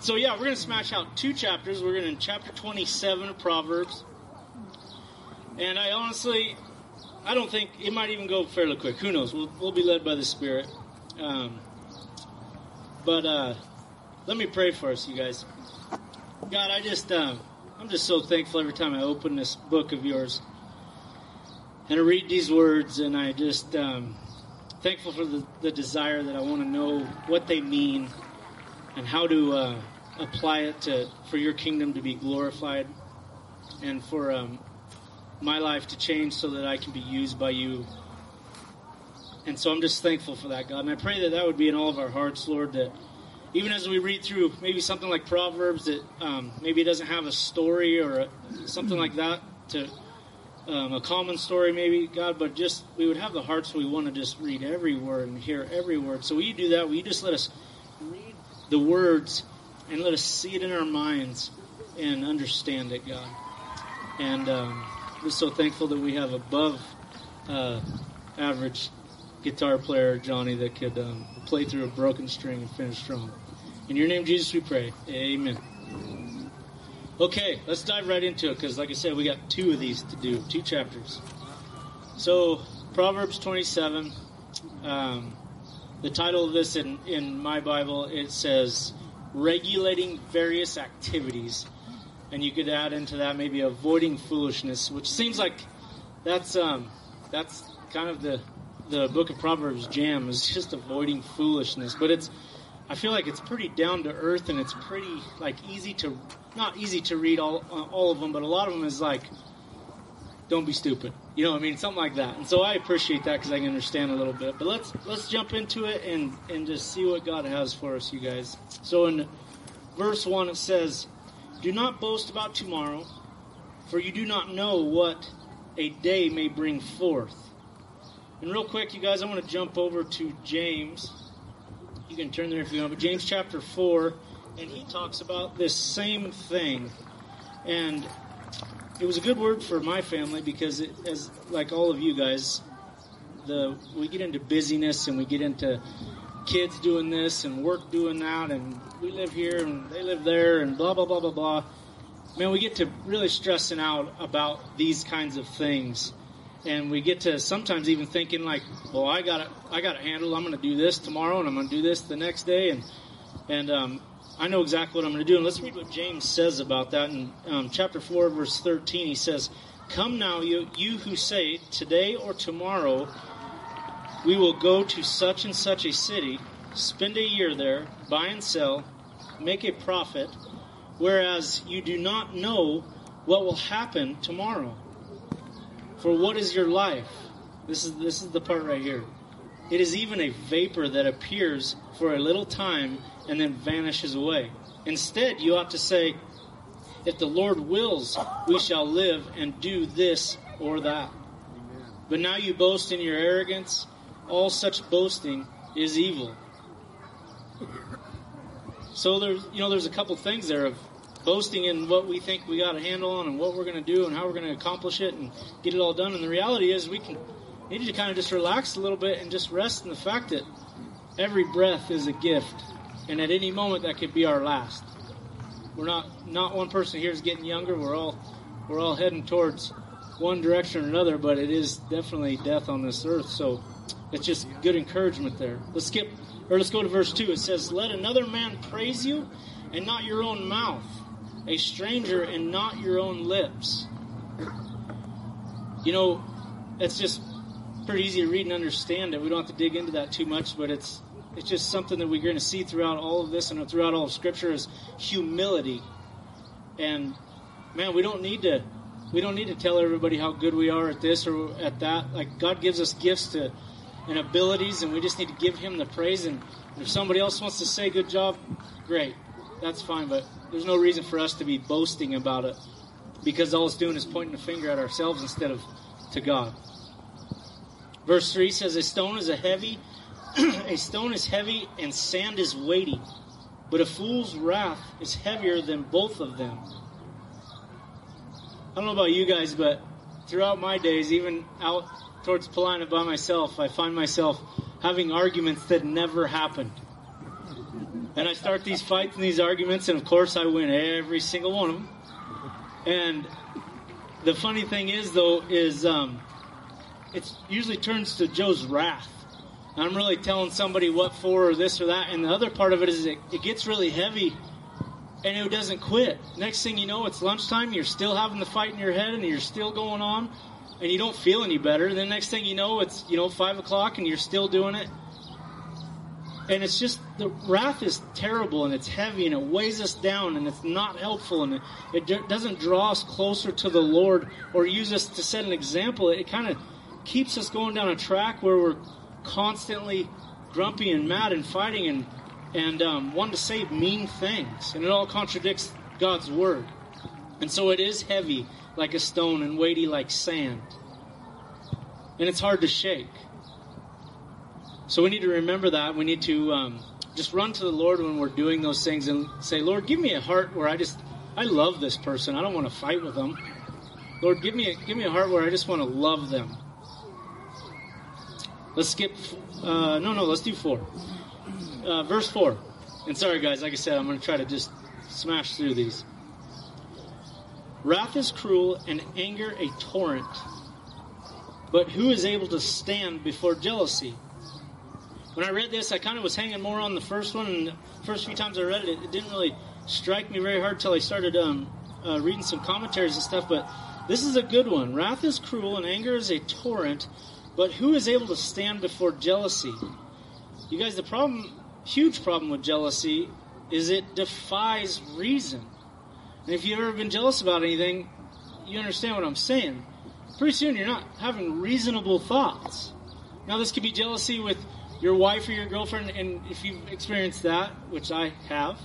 so yeah, we're to smash out two chapters. We're to in chapter 27 of Proverbs. And I honestly, I don't think it might even go fairly quick. Who knows? We'll, we'll be led by the Spirit. Um, but uh, let me pray for us, you guys. God, I just, um, I'm just so thankful every time I open this book of yours and I read these words, and I just um, thankful for the, the desire that I want to know what they mean and how to uh, apply it to for your kingdom to be glorified and for um, my life to change so that I can be used by you. And so I'm just thankful for that, God. And I pray that that would be in all of our hearts, Lord, that even as we read through maybe something like Proverbs, that um, maybe it doesn't have a story or a, something like that to um, a common story, maybe, God, but just we would have the hearts we want to just read every word and hear every word. So will you do that? Will you just let us read the words and let us see it in our minds and understand it, God? And um, we're so thankful that we have above uh, average guitar player, Johnny, that could um, play through a broken string and finish strong. In your name, Jesus, we pray. Amen. Okay, let's dive right into it because, like I said, we got two of these to do, two chapters. So, Proverbs 27. Um, the title of this in, in my Bible it says regulating various activities, and you could add into that maybe avoiding foolishness, which seems like that's um, that's kind of the the book of Proverbs jam is just avoiding foolishness, but it's I feel like it's pretty down to earth and it's pretty like easy to not easy to read all uh, all of them, but a lot of them is like don't be stupid. You know, what I mean, something like that. And so I appreciate that because I can understand a little bit. But let's let's jump into it and and just see what God has for us, you guys. So in verse one, it says, "Do not boast about tomorrow, for you do not know what a day may bring forth." And real quick, you guys, I want to jump over to James you can turn there if you want. But James chapter 4, and he talks about this same thing. And it was a good word for my family because, it, as like all of you guys, the we get into busyness and we get into kids doing this and work doing that, and we live here and they live there, and blah blah blah blah blah. Man, we get to really stressing out about these kinds of things and we get to sometimes even thinking like, well, I got I got it handled. I'm going to do this tomorrow, and I'm going to do this the next day, and and um, I know exactly what I'm going to do. And let's read what James says about that in um, chapter four, verse thirteen. He says, "Come now, you you who say today or tomorrow we will go to such and such a city, spend a year there, buy and sell, make a profit, whereas you do not know what will happen tomorrow." For what is your life? This is this is the part right here. It is even a vapor that appears for a little time and then vanishes away. Instead, you ought to say, if the Lord wills, we shall live and do this or that. But now you boast in your arrogance. All such boasting is evil. So there's, you know, there's a couple things there of boasting in what we think we got a handle on and what we're going to do and how we're going to accomplish it and get it all done. And the reality is, we can need to kind of just relax a little bit and just rest in the fact that every breath is a gift, and at any moment that could be our last. We're not not one person here is getting younger. We're all we're all heading towards one direction or another, but it is definitely death on this earth. So it's just good encouragement there. Let's skip or let's go to verse two. It says, "Let another man praise you, and not your own mouth." a stranger and not your own lips. You know, it's just pretty easy to read and understand it. We don't have to dig into that too much, but it's it's just something that we're going to see throughout all of this and throughout all of Scripture is humility. And man, we don't need to we don't need to tell everybody how good we are at this or at that. Like God gives us gifts to and abilities, and we just need to give Him the praise. And if somebody else wants to say good job, great, that's fine. But there's no reason for us to be boasting about it because all it's doing is pointing a finger at ourselves instead of to God. Verse 3 says, A stone is a heavy, a stone is heavy and sand is weighty, but a fool's wrath is heavier than both of them. I don't know about you guys, but throughout my days, even out towards Paulina by myself, I find myself having arguments that never happened. and I start these fights and these arguments, and of course I win every single one of them. And the funny thing is, though, is um, it usually turns to Joe's wrath. I'm really telling somebody what for or this or that, and the other part of it is it, it gets really heavy, and it doesn't quit. Next thing you know, it's lunchtime. You're still having the fight in your head, and you're still going on, and you don't feel any better. Then next thing you know, it's you know five o'clock, and you're still doing it and it's just the wrath is terrible and it's heavy and it weighs us down and it's not helpful and it, it doesn't draw us closer to the Lord or use us to set an example. It, it kind of keeps us going down a track where we're constantly grumpy and mad and fighting and and um, wanting to say mean things, and it all contradicts God's word. And so it is heavy like a stone and weighty like sand, and it's hard to shake. So we need to remember that. We need to um, just run to the Lord when we're doing those things and say, Lord, give me a heart where I just, I love this person. I don't want to fight with them. Lord, give me a, give me a heart where I just want to love them. Let's skip. Uh, no, no, let's do four. Uh, verse four. And sorry, guys. Like I said, I'm going to try to just smash through these. Wrath is cruel and anger a torrent. But who is able to stand before jealousy? when I read this, I kind of was hanging more on the first one, and the first few times I read it, it didn't really strike me very hard until I started um, uh, reading some commentaries and stuff. But this is a good one. Wrath is cruel, and anger is a torrent. But who is able to stand before jealousy? You guys, the problem, huge problem with jealousy, is it defies reason. And if you've ever been jealous about anything, you understand what I'm saying. Pretty soon, you're not having reasonable thoughts. Now, this could be jealousy with your wife or your girlfriend, and if you've experienced that, which I have,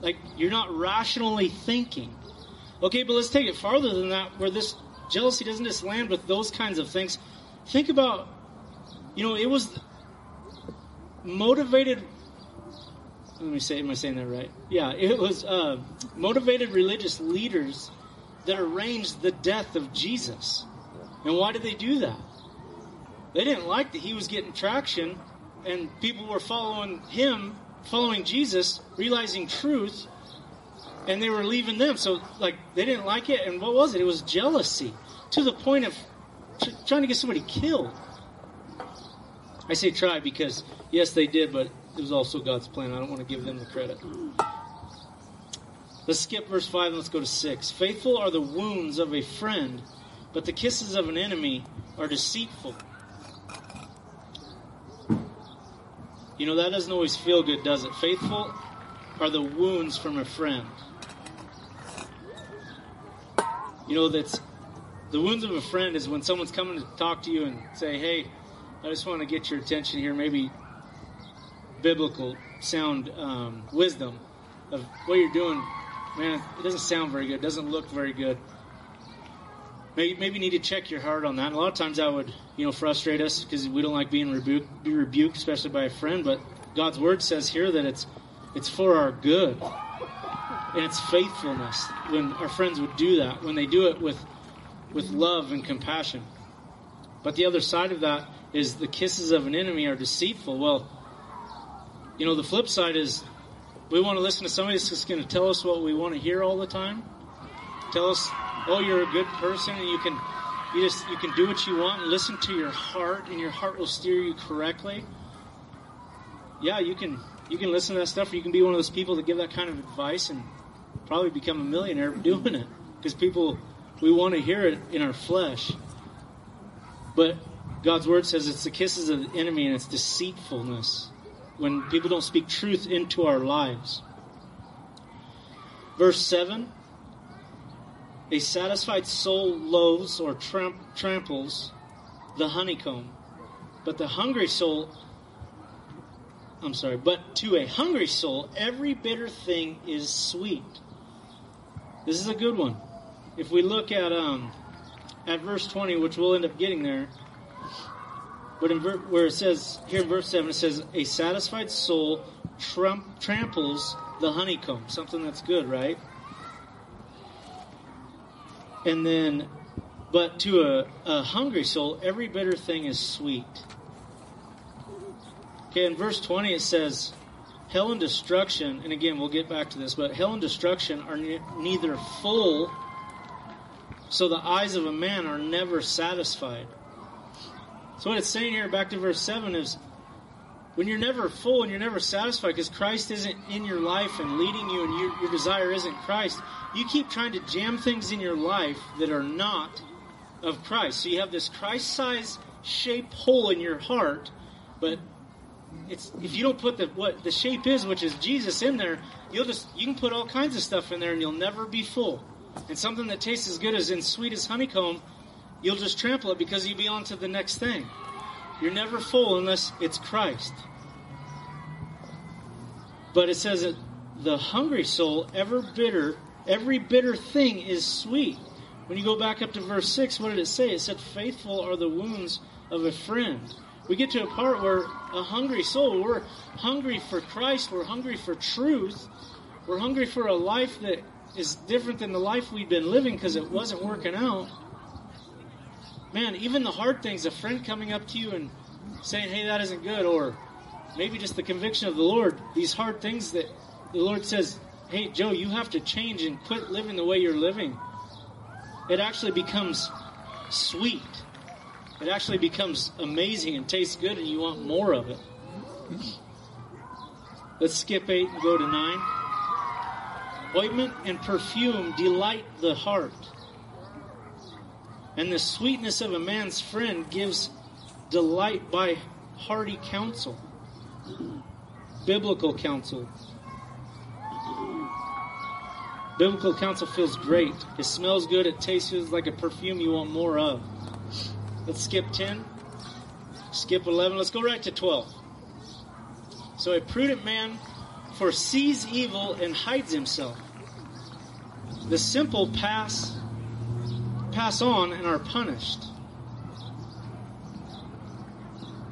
like you're not rationally thinking. Okay, but let's take it farther than that, where this jealousy doesn't just land with those kinds of things. Think about, you know, it was motivated. Let me say, am I saying that right? Yeah, it was uh, motivated religious leaders that arranged the death of Jesus. And why did they do that? They didn't like that he was getting traction and people were following him, following Jesus, realizing truth, and they were leaving them. So, like, they didn't like it, and what was it? It was jealousy to the point of tr- trying to get somebody killed. I say try because, yes, they did, but it was also God's plan. I don't want to give them the credit. Let's skip verse 5 and let's go to 6. Faithful are the wounds of a friend, but the kisses of an enemy are deceitful. You know, that doesn't always feel good, does it? Faithful are the wounds from a friend. You know, that's the wounds of a friend is when someone's coming to talk to you and say, Hey, I just want to get your attention here, maybe biblical sound um, wisdom of what you're doing. Man, it doesn't sound very good, it doesn't look very good maybe, maybe need to check your heart on that. And a lot of times that would, you know, frustrate us because we don't like being rebuked, be rebuked, especially by a friend. But God's word says here that it's it's for our good and it's faithfulness when our friends would do that when they do it with with love and compassion. But the other side of that is the kisses of an enemy are deceitful. Well, you know, the flip side is we want to listen to somebody that's just going to tell us what we want to hear all the time. Tell us oh, you're a good person and you can you just you can do what you want and listen to your heart and your heart will steer you correctly. Yeah, you can you can listen to that stuff or you can be one of those people that give that kind of advice and probably become a millionaire doing it because people we want to hear it in our flesh. But God's word says it's the kisses of the enemy and it's deceitfulness when people don't speak truth into our lives. Verse 7 a satisfied soul loathes or tramp- tramples the honeycomb, but the hungry soul, I'm sorry, but to a hungry soul, every bitter thing is sweet. This is a good one. If we look at um, at verse 20, which we'll end up getting there, but in ver- where it says here in verse 7, it says, "A satisfied soul trump- tramples the honeycomb." Something that's good, right? And then, but to a, a hungry soul, every bitter thing is sweet. Okay, in verse 20 it says, hell and destruction, and again, we'll get back to this, but hell and destruction are ne- neither full, so the eyes of a man are never satisfied. So what it's saying here, back to verse 7, is when you're never full and you're never satisfied because Christ isn't in your life and leading you and you, your desire isn't Christ, you keep trying to jam things in your life that are not of Christ. So you have this Christ-sized shaped hole in your heart, but it's if you don't put the what the shape is, which is Jesus, in there, you'll just you can put all kinds of stuff in there and you'll never be full. And something that tastes as good as and sweet as honeycomb, you'll just trample it because you'll be on to the next thing. You're never full unless it's Christ. But it says that the hungry soul, ever bitter, every bitter thing is sweet. When you go back up to verse 6, what did it say? It said, Faithful are the wounds of a friend. We get to a part where a hungry soul, we're hungry for Christ, we're hungry for truth, we're hungry for a life that is different than the life we've been living because it wasn't working out. Man, even the hard things, a friend coming up to you and saying, hey, that isn't good, or maybe just the conviction of the Lord, these hard things that the Lord says, hey, Joe, you have to change and quit living the way you're living it actually becomes sweet. It actually becomes amazing and tastes good, and you want more of it. Let's skip 8 and go to 9. Ointment and perfume delight the heart. And the sweetness of a man's friend gives delight by hearty counsel, biblical counsel. Biblical counsel feels great. It smells good. It tastes like a perfume you want more of. Let's skip 10. Skip 11. Let's go right to 12. So a prudent man foresees evil and hides himself. The simple pass pass on and are punished.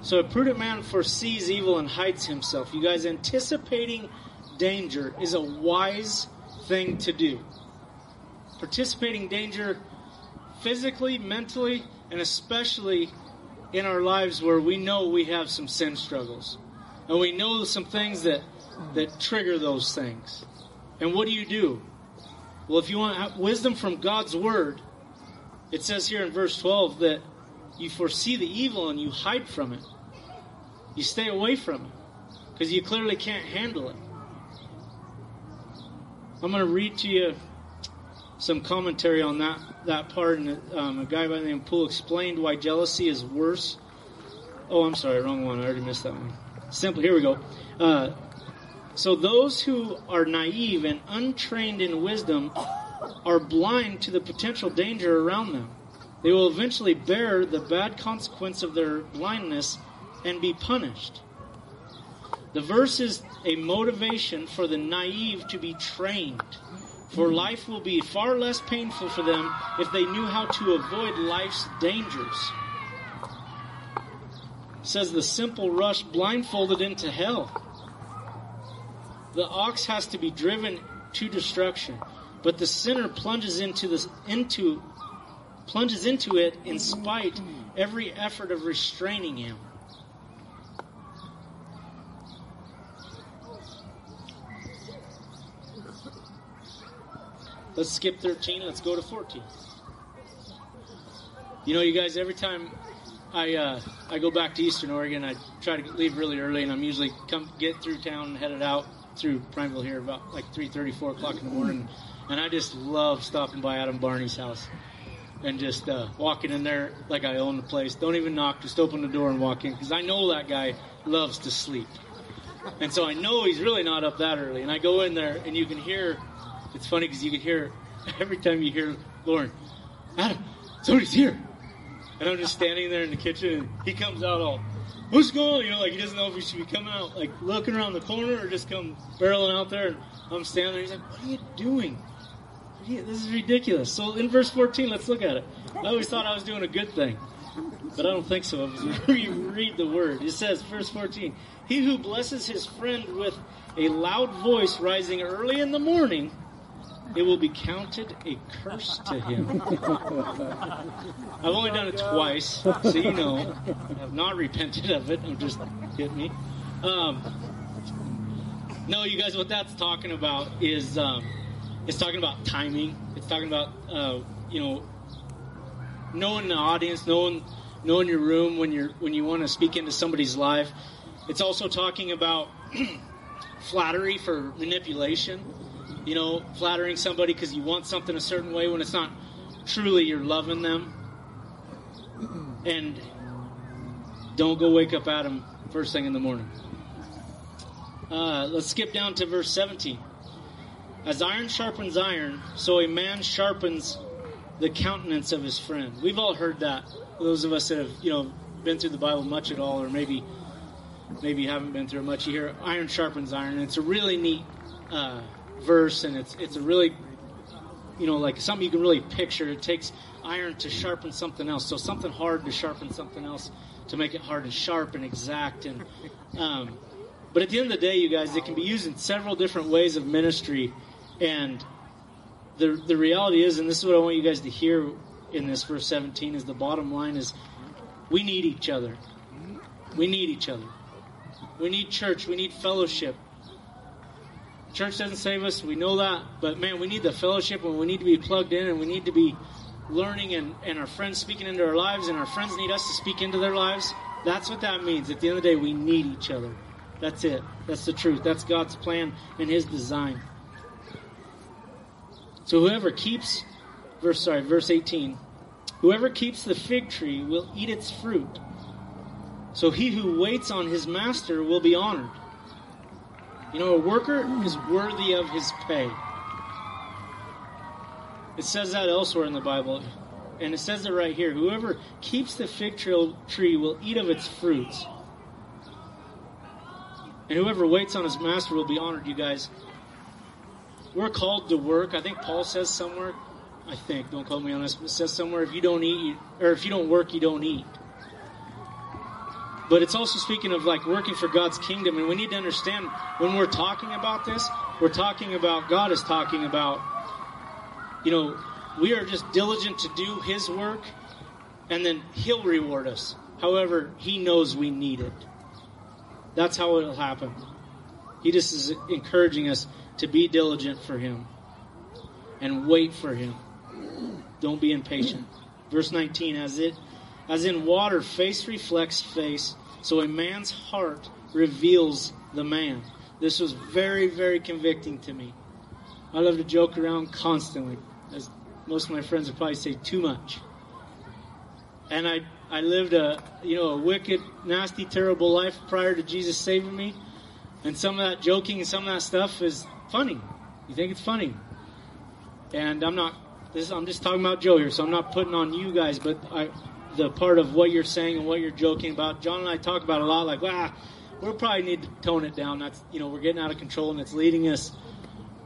So a prudent man foresees evil and hides himself. You guys anticipating danger is a wise thing to do. Participating danger physically, mentally, and especially in our lives where we know we have some sin struggles. And we know some things that, that trigger those things. And what do you do? Well, if you want wisdom from God's Word, it says here in verse 12 that you foresee the evil and you hide from it. You stay away from it because you clearly can't handle it. I'm going to read to you some commentary on that that part, and um, a guy by the name of Poole explained why jealousy is worse. Oh, I'm sorry, wrong one. I already missed that one. Simple. Here we go. Uh, so those who are naive and untrained in wisdom are blind to the potential danger around them. They will eventually bear the bad consequence of their blindness and be punished. The verse is a motivation for the naive to be trained. For life will be far less painful for them if they knew how to avoid life's dangers. It says the simple rush blindfolded into hell. The ox has to be driven to destruction, but the sinner plunges into this into plunges into it in spite every effort of restraining him. Let's skip 13. Let's go to 14. You know, you guys, every time I uh, I go back to Eastern Oregon, I try to leave really early, and I'm usually come get through town and headed out through Prineville here about like 3:30, 4 o'clock in the morning, and I just love stopping by Adam Barney's house and just uh, walking in there like I own the place. Don't even knock, just open the door and walk in because I know that guy loves to sleep, and so I know he's really not up that early. And I go in there, and you can hear it's funny because you can hear every time you hear Lauren, Adam, somebody's here. And I'm just standing there in the kitchen, and he comes out all, what's going? You know, like he doesn't know if he should be coming out, like looking around the corner or just come barreling out there. And I'm standing there. He's like, what are you doing? This is ridiculous. So in verse 14, let's look at it. I always thought I was doing a good thing, but I don't think so. You read the word, it says, verse 14, He who blesses his friend with a loud voice rising early in the morning it will be counted a curse to him. I've only done it twice, so you know. I have not repented of it. I'm just hit me. Um, No, you guys, what that's talking about is um, it's talking about timing. It's talking about uh, you know knowing the audience, knowing knowing your room when you're when you want to speak into somebody's life. It's also talking about flattery for manipulation. You know, flattering somebody because you want something a certain way when it's not truly you're loving them. And don't go wake up Adam first thing in the morning. Uh, let's skip down to verse 17. As iron sharpens iron, so a man sharpens the countenance of his friend. We've all heard that. Those of us that have, you know, been through the Bible much at all, or maybe maybe haven't been through it much. You hear iron sharpens iron. It's a really neat uh, verse, and it's it's a really you know like something you can really picture. It takes iron to sharpen something else, so something hard to sharpen something else to make it hard and sharp and exact. And um, but at the end of the day, you guys, it can be used in several different ways of ministry, and the the reality is, and this is what I want you guys to hear in this verse 17 is the bottom line is we need each other. We need each other. We need church. We need fellowship. Church doesn't save us. We know that. But man, we need the fellowship and we need to be plugged in and we need to be learning and, and our friends speaking into our lives and our friends need us to speak into their lives. That's what that means. At the end of the day, we need each other. That's it. That's the truth. That's God's plan and His design. So whoever keeps, verse sorry, verse 18, whoever keeps the fig tree will eat its fruit. So he who waits on his master will be honored. You know, a worker is worthy of his pay. It says that elsewhere in the Bible. And it says it right here. Whoever keeps the fig tree will eat of its fruits. And whoever waits on his master will be honored, you guys. We're called to work. I think Paul says somewhere, I think, don't quote me on this, but it says somewhere if you don't eat, or if you don't work, you don't eat. But it's also speaking of like working for God's kingdom, and we need to understand when we're talking about this, we're talking about God is talking about, you know, we are just diligent to do His work, and then He'll reward us. However, He knows we need it. That's how it'll happen. He just is encouraging us to be diligent for Him and wait for Him. Don't be impatient. Verse 19, as it as in water, face reflects face, so a man's heart reveals the man. This was very, very convicting to me. I love to joke around constantly, as most of my friends would probably say, too much. And I, I lived a, you know, a wicked, nasty, terrible life prior to Jesus saving me. And some of that joking and some of that stuff is funny. You think it's funny. And I'm not, this, I'm just talking about Joe here, so I'm not putting on you guys, but I, the part of what you're saying and what you're joking about. John and I talk about a lot, like, ah, we'll probably need to tone it down. That's you know, we're getting out of control, and it's leading us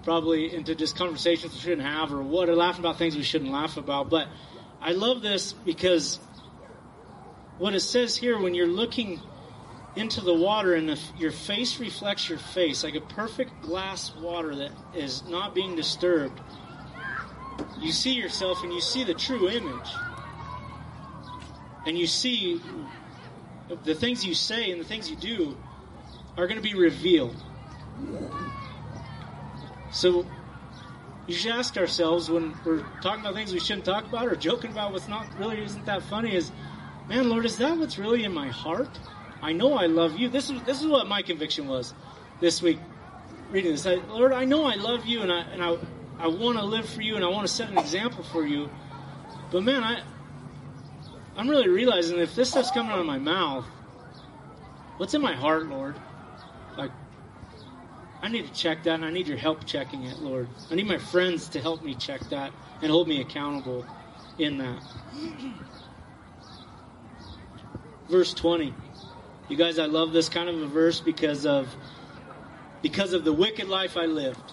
probably into just conversations we shouldn't have, or what, or laughing about things we shouldn't laugh about. But I love this because what it says here, when you're looking into the water and your face reflects your face, like a perfect glass water that is not being disturbed, you see yourself and you see the true image and you see the things you say and the things you do are going to be revealed. So you should ask ourselves when we're talking about things we shouldn't talk about or joking about what's not really isn't that funny is, man, Lord, is that what's really in my heart? I know I love you. This is this is what my conviction was this week reading this. I, Lord, I know I love you and I and I I want to live for you and I want to set an example for you. But man, I I'm really realizing if this stuff's coming out of my mouth, what's in my heart, Lord? Like, I need to check that, and I need your help checking it, Lord. I need my friends to help me check that and hold me accountable in that. Verse 20. You guys, I love this kind of a verse because of because of the wicked life I lived.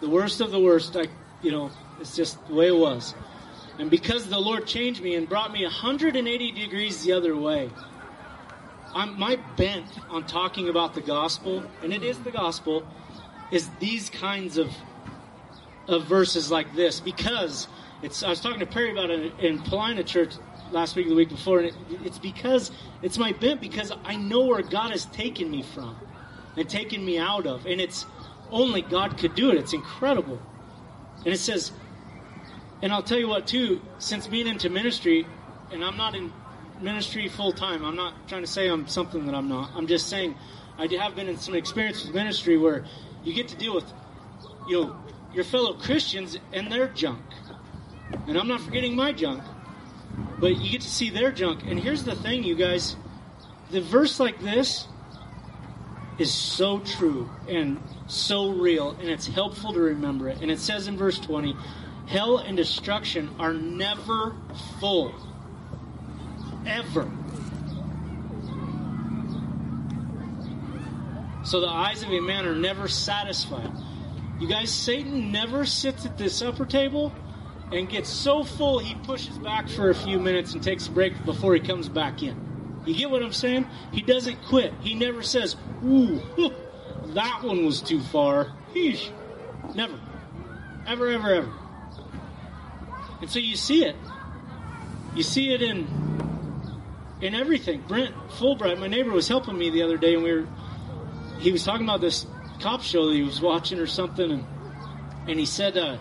The worst of the worst, I you know, it's just the way it was. And because the Lord changed me and brought me 180 degrees the other way, I'm, my bent on talking about the gospel, and it is the gospel, is these kinds of of verses like this because it's. I was talking to Perry about it in Paulina Church last week, the week before, and it, it's because it's my bent because I know where God has taken me from and taken me out of, and it's only God could do it. It's incredible. And it says, and I'll tell you what too, since being into ministry, and I'm not in ministry full time, I'm not trying to say I'm something that I'm not. I'm just saying I have been in some experience with ministry where you get to deal with, you know, your fellow Christians and their junk. And I'm not forgetting my junk, but you get to see their junk. And here's the thing, you guys the verse like this is so true and so real, and it's helpful to remember it. And it says in verse 20, hell and destruction are never full. Ever. So the eyes of a man are never satisfied. You guys, Satan never sits at this supper table and gets so full he pushes back for a few minutes and takes a break before he comes back in. You get what I'm saying? He doesn't quit. He never says, ooh, that one was too far. Heesh. Never. Ever, ever, ever. And so you see it. You see it in in everything. Brent Fulbright, my neighbor, was helping me the other day, and we were. He was talking about this cop show that he was watching or something, and and he said uh,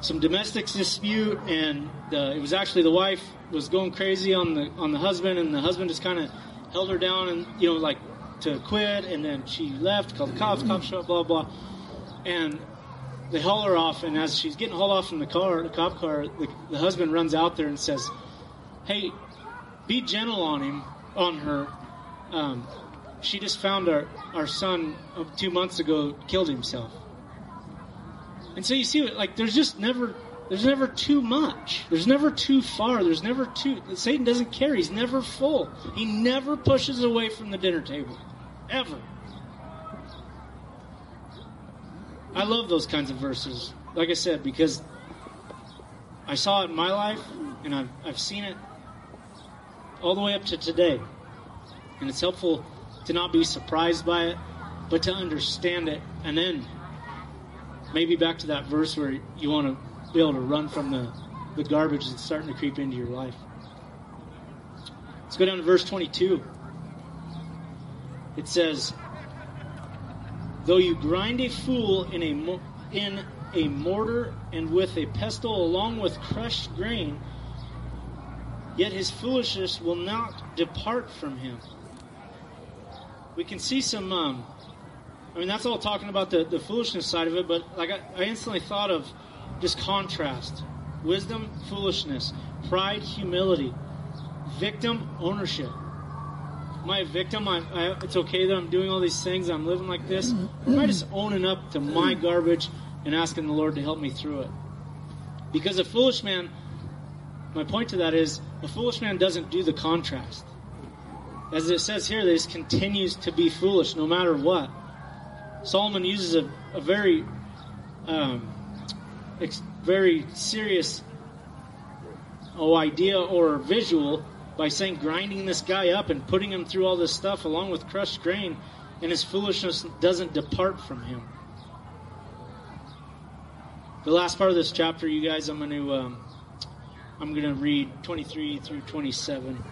some domestic dispute, and uh, it was actually the wife was going crazy on the on the husband, and the husband just kind of held her down and you know like to quit, and then she left, called the cops, cops show up, blah blah, and they haul her off, and as she's getting hauled off from the car, the cop car, the, the husband runs out there and says, "Hey, be gentle on him, on her. Um, she just found our our son two months ago killed himself." And so you see, like, there's just never there's never too much. There's never too far. There's never too. Satan doesn't care. He's never full. He never pushes away from the dinner table. Ever. I love those kinds of verses. Like I said, because I saw it in my life, and I've, I've seen it all the way up to today. And it's helpful to not be surprised by it, but to understand it. And then maybe back to that verse where you want to be able to run from the, the garbage that's starting to creep into your life. Let's go down to verse 22. It says, Though you grind a fool in a, in a mortar and with a pestle along with crushed grain, yet his foolishness will not depart from him. We can see some, um, I mean, that's all talking about the, the foolishness side of it, but like I, I instantly thought of just contrast wisdom, foolishness, pride, humility, victim, ownership. A victim? I, I, it's okay that I'm doing all these things. I'm living like this. am I just owning up to my garbage and asking the Lord to help me through it? Because a foolish man, my point to that is, a foolish man doesn't do the contrast. As it says here, this continues to be foolish no matter what. Solomon uses a, a very um, very serious oh, idea or visual by saying grinding this guy up and putting him through all this stuff along with crushed grain, and his foolishness doesn't depart from him. The last part of this chapter, you guys, I'm going to um, I'm going to read 23 through 27,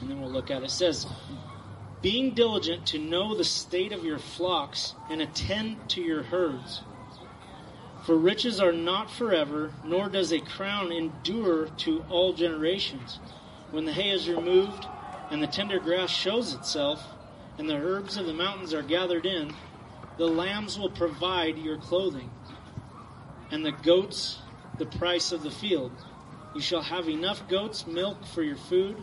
and then we'll look at it. It says, "Being diligent to know the state of your flocks and attend to your herds." For riches are not forever, nor does a crown endure to all generations. When the hay is removed, and the tender grass shows itself, and the herbs of the mountains are gathered in, the lambs will provide your clothing, and the goats the price of the field. You shall have enough goats' milk for your food,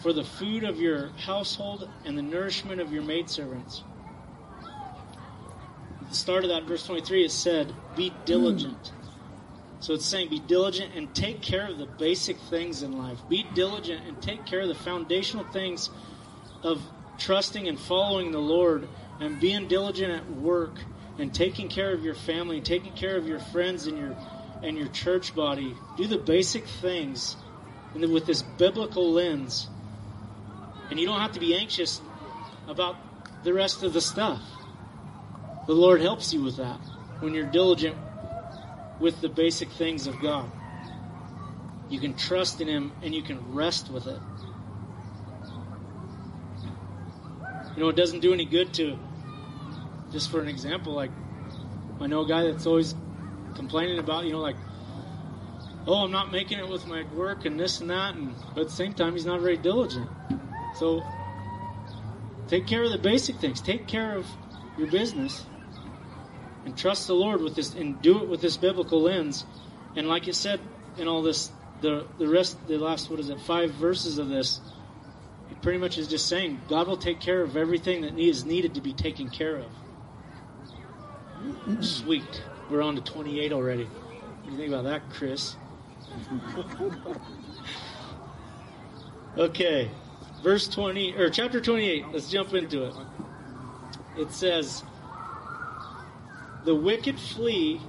for the food of your household, and the nourishment of your maidservants At the start of that verse 23 is said, be diligent. So it's saying be diligent and take care of the basic things in life. Be diligent and take care of the foundational things of trusting and following the Lord and being diligent at work and taking care of your family, taking care of your friends and your and your church body. Do the basic things and with this biblical lens. And you don't have to be anxious about the rest of the stuff. The Lord helps you with that when you're diligent with the basic things of God. You can trust in Him and you can rest with it. You know, it doesn't do any good to, just for an example, like I know a guy that's always complaining about, you know, like, oh, I'm not making it with my work and this and that, and but at the same time, he's not very diligent. So take care of the basic things. Take care of your business, and trust the Lord with this, and do it with this biblical lens. And like it said in all this, the the rest, the last what is it, five verses of this, it pretty much is just saying God will take care of everything that is needed to be taken care of. Sweet. We're on to 28 already. What do you think about that, Chris? okay. Verse 20, or chapter 28. Let's jump into it. It says, The wicked flee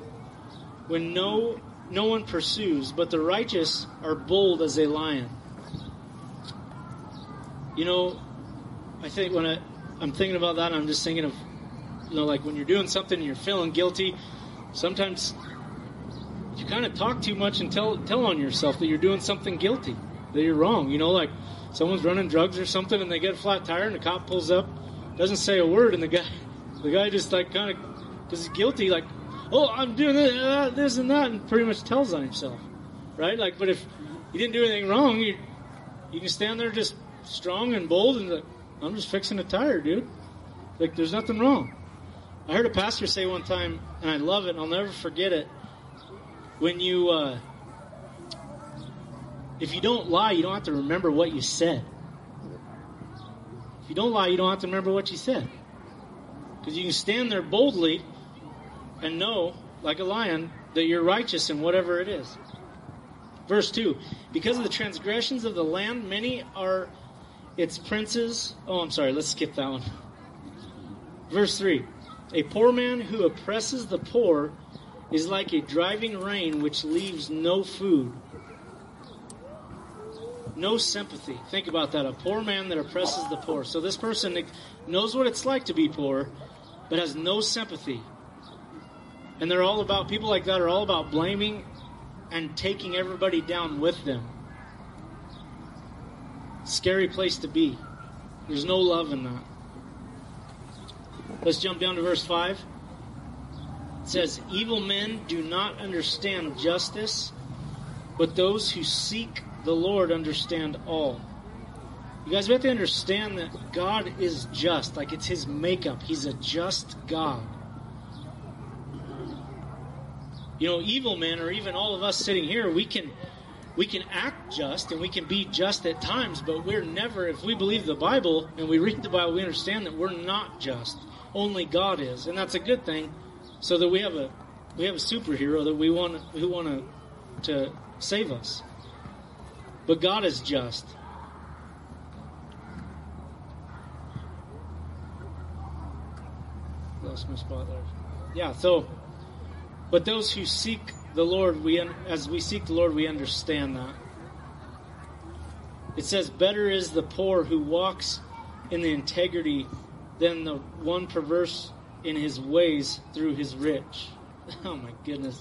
when no no one pursues, but the righteous are bold as a lion. You know, I think when I, I'm thinking about that, I'm just thinking of, you know, like when you're doing something and you're feeling guilty, sometimes you kind of talk too much and tell tell on yourself that you're doing something guilty, that you're wrong. You know, like someone's running drugs or something and they get a flat tire and the cop pulls up, doesn't say a word, and the guy the guy just like kind of because he's guilty, like, oh, I'm doing this, uh, this and that, and pretty much tells on himself, right? Like, but if you didn't do anything wrong, you you can stand there just strong and bold and like, I'm just fixing a tire, dude. Like, there's nothing wrong. I heard a pastor say one time, and I love it, and I'll never forget it. When you, uh, if you don't lie, you don't have to remember what you said. If you don't lie, you don't have to remember what you said. Because you can stand there boldly and know, like a lion, that you're righteous in whatever it is. Verse 2 Because of the transgressions of the land, many are its princes. Oh, I'm sorry, let's skip that one. Verse 3 A poor man who oppresses the poor is like a driving rain which leaves no food. No sympathy. Think about that. A poor man that oppresses the poor. So this person knows what it's like to be poor, but has no sympathy. And they're all about, people like that are all about blaming and taking everybody down with them. Scary place to be. There's no love in that. Let's jump down to verse 5. It says, Evil men do not understand justice, but those who seek the Lord understand all. You guys have to understand that God is just, like it's His makeup. He's a just God. You know, evil men, or even all of us sitting here, we can we can act just and we can be just at times, but we're never, if we believe the Bible and we read the Bible, we understand that we're not just. Only God is, and that's a good thing. So that we have a we have a superhero that we want who want to to save us. But God is just. Lost my spot there. Yeah. So, but those who seek the Lord, we as we seek the Lord, we understand that. It says, "Better is the poor who walks in the integrity than the one perverse in his ways through his rich." Oh my goodness!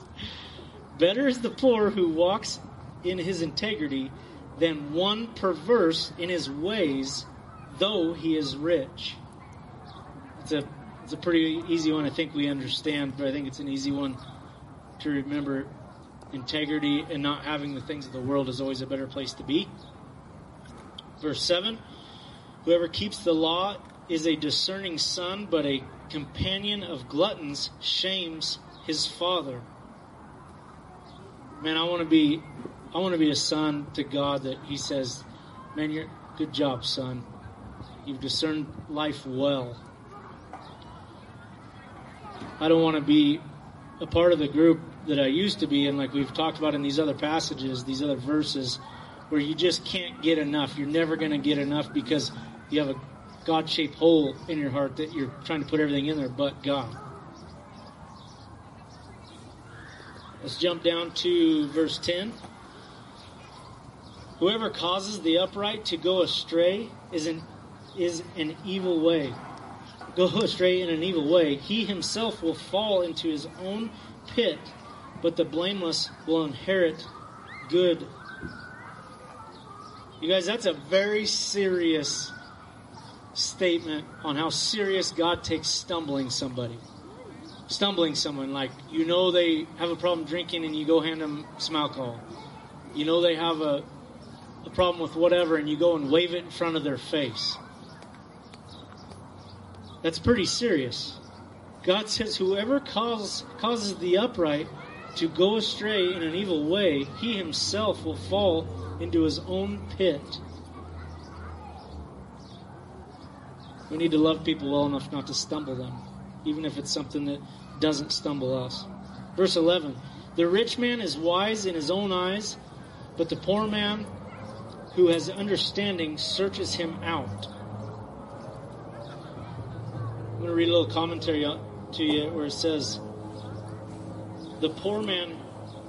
Better is the poor who walks in his integrity than one perverse in his ways, though he is rich. It's a it's a pretty easy one. I think we understand, but I think it's an easy one to remember integrity and not having the things of the world is always a better place to be. Verse 7 Whoever keeps the law is a discerning son, but a companion of gluttons shames his father. Man, I want to be I want to be a son to God that he says, "Man, you're good job, son. You've discerned life well." I don't want to be a part of the group that I used to be and like we've talked about in these other passages, these other verses, where you just can't get enough. You're never going to get enough because you have a God shaped hole in your heart that you're trying to put everything in there but God. Let's jump down to verse 10. Whoever causes the upright to go astray is an, is an evil way. Go astray in an evil way. He himself will fall into his own pit but the blameless will inherit good. You guys, that's a very serious statement on how serious God takes stumbling somebody. stumbling someone. Like, you know they have a problem drinking and you go hand them some alcohol. You know they have a, a problem with whatever and you go and wave it in front of their face. That's pretty serious. God says, whoever causes, causes the upright to go astray in an evil way, he himself will fall into his own pit. We need to love people well enough not to stumble them, even if it's something that doesn't stumble us. Verse 11 The rich man is wise in his own eyes, but the poor man who has understanding searches him out. I'm going to read a little commentary to you where it says, The poor man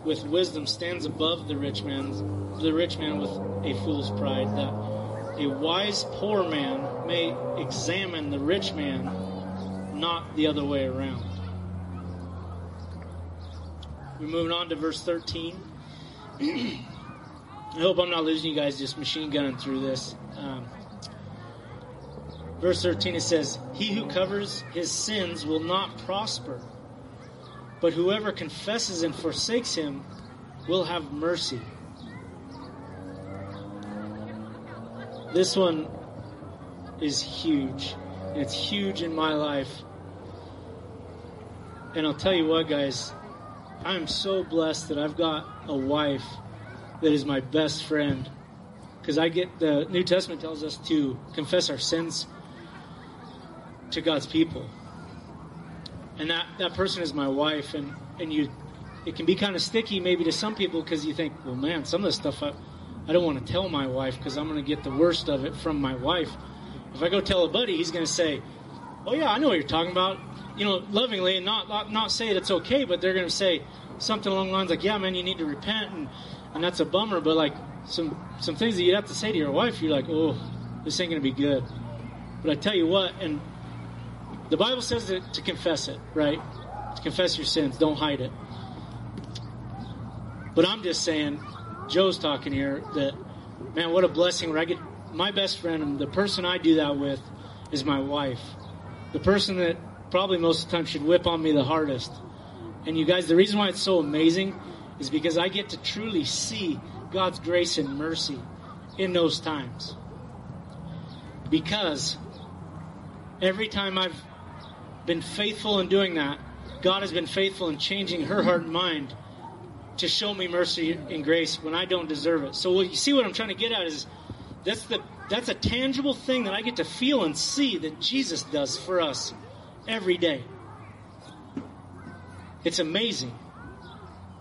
with wisdom stands above the rich man, the rich man with a fool's pride. That a wise poor man may examine the rich man, not the other way around. We're moving on to verse 13. I hope I'm not losing you guys just machine gunning through this. Um, verse 13 it says, He who covers his sins will not prosper, but whoever confesses and forsakes him will have mercy. This one is huge. It's huge in my life. And I'll tell you what, guys, I'm so blessed that I've got a wife that is my best friend. Because I get the New Testament tells us to confess our sins to God's people. And that, that person is my wife, and, and you it can be kind of sticky maybe to some people because you think, well, man, some of the stuff I, I don't want to tell my wife because I'm going to get the worst of it from my wife. If I go tell a buddy, he's going to say, oh, yeah, I know what you're talking about you know, lovingly and not, not, not say it's okay, but they're going to say something along the lines like, yeah, man, you need to repent. And, and that's a bummer. But like some, some things that you'd have to say to your wife, you're like, oh, this ain't going to be good. But I tell you what, and the Bible says that to confess it, right? To confess your sins, don't hide it. But I'm just saying, Joe's talking here that, man, what a blessing I get my best friend and the person I do that with is my wife. The person that probably most of the time should whip on me the hardest. And you guys, the reason why it's so amazing is because I get to truly see God's grace and mercy in those times. Because every time I've been faithful in doing that, God has been faithful in changing her heart and mind to show me mercy and grace when I don't deserve it. So what you see what I'm trying to get at is that's the that's a tangible thing that I get to feel and see that Jesus does for us every day. It's amazing.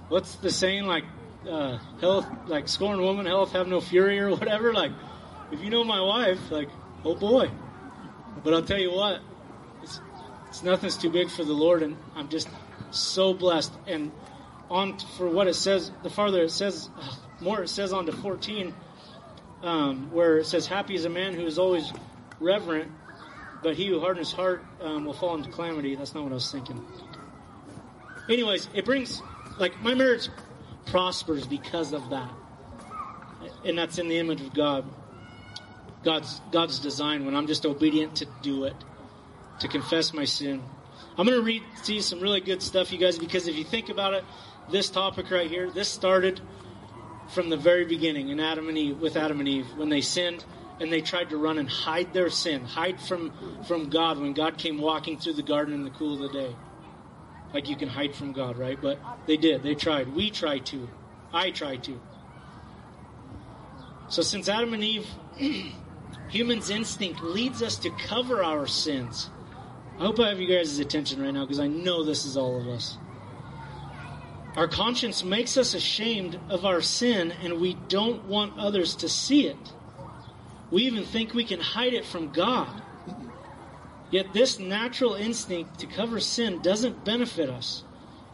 What's the saying like uh, health, like scorn woman, health have no fury or whatever? Like, if you know my wife, like, oh boy. But I'll tell you what, it's, it's nothing's too big for the Lord, and I'm just so blessed. And on for what it says, the farther it says, more it says on to 14, um, where it says, "Happy is a man who is always reverent, but he who hardens heart um, will fall into calamity. That's not what I was thinking. Anyways, it brings, like, my marriage prospers because of that. And that's in the image of God. God's, God's design when I'm just obedient to do it, to confess my sin. I'm going to read to you some really good stuff, you guys, because if you think about it, this topic right here, this started from the very beginning in Adam and Eve, with Adam and Eve, when they sinned and they tried to run and hide their sin, hide from, from God when God came walking through the garden in the cool of the day. Like you can hide from God, right? But they did. They tried. We tried to. I tried to. So since Adam and Eve, human's instinct leads us to cover our sins. I hope I have you guys' attention right now because I know this is all of us. Our conscience makes us ashamed of our sin and we don't want others to see it. We even think we can hide it from God. Yet this natural instinct to cover sin doesn't benefit us.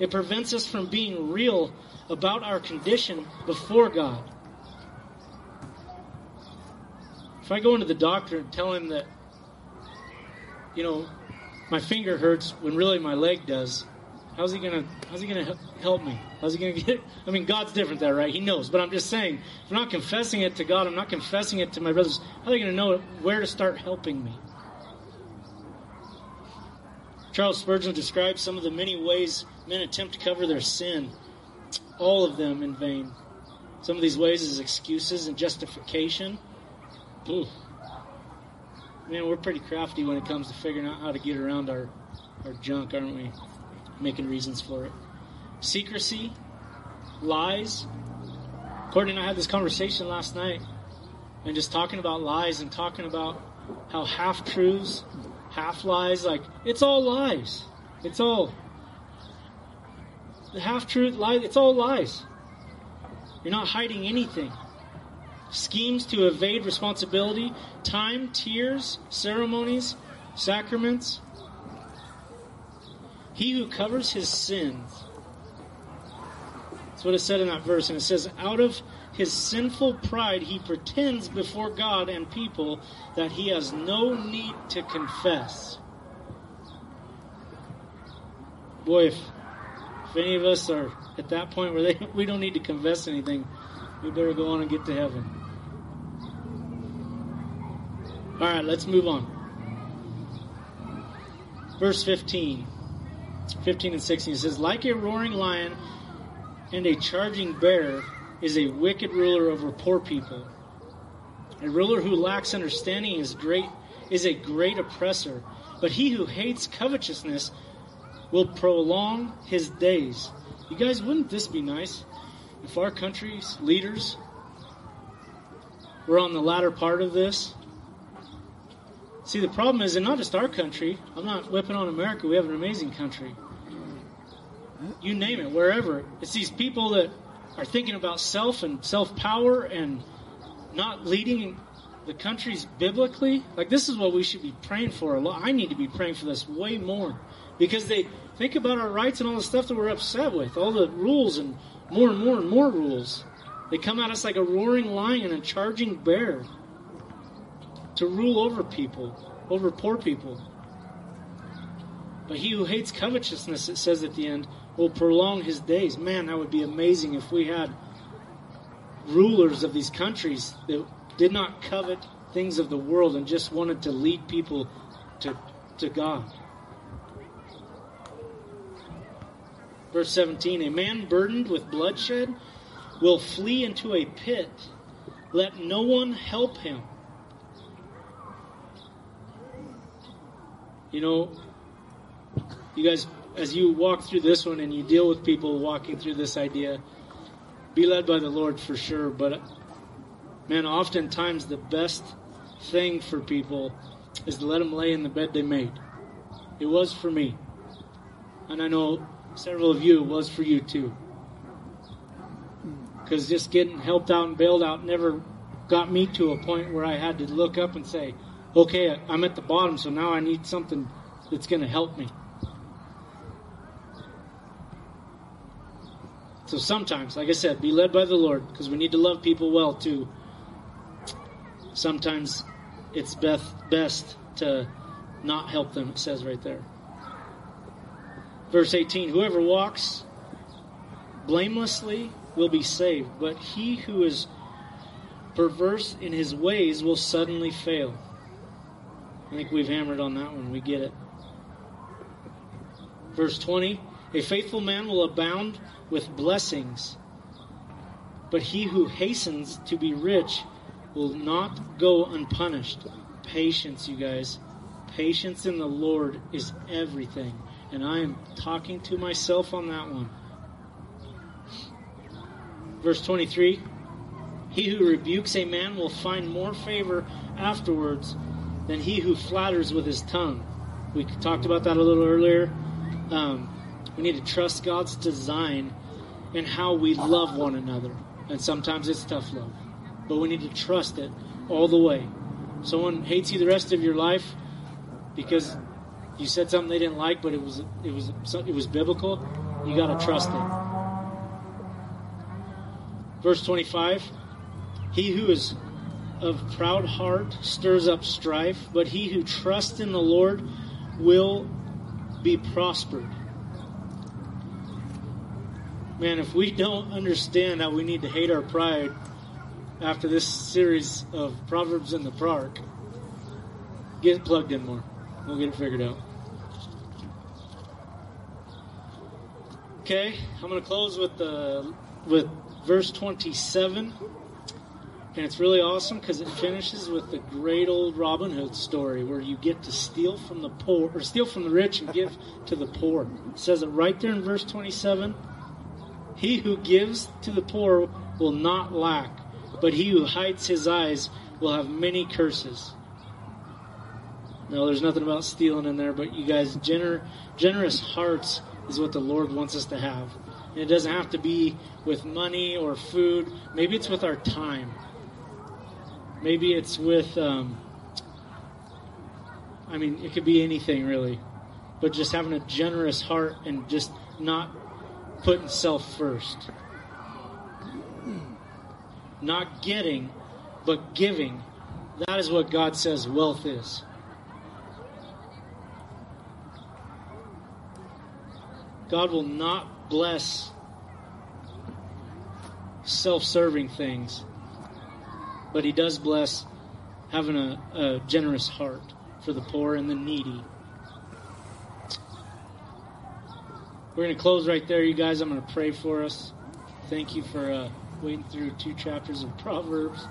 It prevents us from being real about our condition before God. If I go into the doctor and tell him that, you know, my finger hurts when really my leg does, How's he gonna How's he gonna help me? How's he gonna get? I mean, God's different there, right? He knows. But I'm just saying, if I'm not confessing it to God, I'm not confessing it to my brothers. How are they gonna know where to start helping me? Charles Spurgeon describes some of the many ways men attempt to cover their sin, all of them in vain. Some of these ways is excuses and justification. Ooh. Man, we're pretty crafty when it comes to figuring out how to get around our, our junk, aren't we? Making reasons for it. Secrecy, lies. Courtney and I had this conversation last night and just talking about lies and talking about how half truths, half lies, like it's all lies. It's all the half truth lies. It's all lies. You're not hiding anything. Schemes to evade responsibility, time, tears, ceremonies, sacraments. He who covers his sins. That's what it said in that verse. And it says, out of his sinful pride, he pretends before God and people that he has no need to confess. Boy, if, if any of us are at that point where they, we don't need to confess anything, we better go on and get to heaven. All right, let's move on. Verse 15. 15 and 16 it says, Like a roaring lion and a charging bear is a wicked ruler over poor people. A ruler who lacks understanding is great is a great oppressor, but he who hates covetousness will prolong his days. You guys, wouldn't this be nice if our country's leaders were on the latter part of this? See, the problem is, and not just our country, I'm not whipping on America, we have an amazing country. You name it, wherever. It's these people that are thinking about self and self power and not leading the countries biblically, like this is what we should be praying for. A lot. I need to be praying for this way more because they think about our rights and all the stuff that we're upset with, all the rules and more and more and more rules. They come at us like a roaring lion and a charging bear to rule over people, over poor people. But he who hates covetousness, it says at the end, will prolong his days. Man, that would be amazing if we had rulers of these countries that did not covet things of the world and just wanted to lead people to, to God. Verse 17 A man burdened with bloodshed will flee into a pit. Let no one help him. You know, you guys as you walk through this one and you deal with people walking through this idea, be led by the Lord for sure. But man, oftentimes the best thing for people is to let them lay in the bed they made. It was for me. And I know several of you, it was for you too. Because just getting helped out and bailed out never got me to a point where I had to look up and say, okay, I'm at the bottom, so now I need something that's going to help me. So sometimes, like I said, be led by the Lord because we need to love people well too. Sometimes it's best best to not help them, it says right there. Verse 18 Whoever walks blamelessly will be saved, but he who is perverse in his ways will suddenly fail. I think we've hammered on that one. We get it. Verse 20 A faithful man will abound with blessings. But he who hastens to be rich will not go unpunished. Patience, you guys. Patience in the Lord is everything. And I am talking to myself on that one. Verse 23 He who rebukes a man will find more favor afterwards than he who flatters with his tongue. We talked about that a little earlier. Um, we need to trust God's design in how we love one another. And sometimes it's tough love. But we need to trust it all the way. Someone hates you the rest of your life because you said something they didn't like, but it was it was it was biblical. You got to trust it. Verse 25 He who is of proud heart stirs up strife, but he who trusts in the Lord will be prospered man, if we don't understand how we need to hate our pride after this series of Proverbs in the Park, get plugged in more. We'll get it figured out. Okay, I'm going to close with the with verse 27. And it's really awesome because it finishes with the great old Robin Hood story where you get to steal from the poor or steal from the rich and give to the poor. It says it right there in verse 27. He who gives to the poor will not lack, but he who hides his eyes will have many curses. No, there's nothing about stealing in there, but you guys, gener- generous hearts is what the Lord wants us to have. And it doesn't have to be with money or food. Maybe it's with our time. Maybe it's with, um, I mean, it could be anything really. But just having a generous heart and just not putting self first. Not getting, but giving. That is what God says wealth is. God will not bless self serving things, but He does bless having a, a, generous heart for the poor and the needy. We're going to close right there, you guys. I'm going to pray for us. Thank you for uh, waiting through two chapters of Proverbs.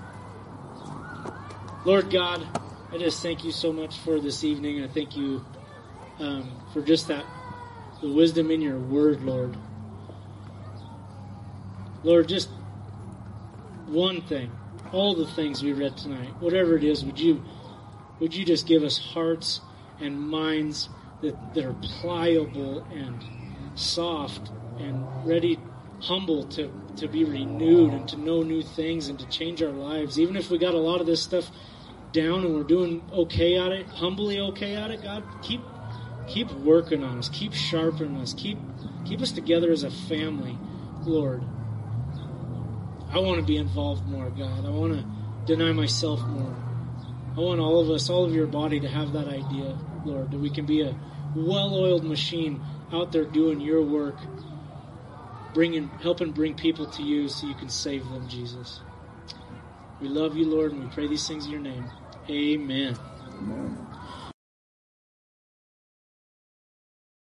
Lord God, I just thank you so much for this evening, I thank you um, for just that the wisdom in your word, Lord. Lord, just one thing, all the things we read tonight, whatever it is, would you would you just give us hearts and minds that, that are pliable and soft and ready, humble to, to be renewed and to know new things and to change our lives. Even if we got a lot of this stuff down and we're doing okay at it, humbly okay at it, God, keep keep working on us, keep sharpening us, keep keep us together as a family, Lord. I want to be involved more, God. I want to deny myself more. I want all of us, all of your body to have that idea, Lord, that we can be a well-oiled machine out there doing your work, bringing, helping bring people to you so you can save them, Jesus. We love you, Lord, and we pray these things in your name. Amen. Amen.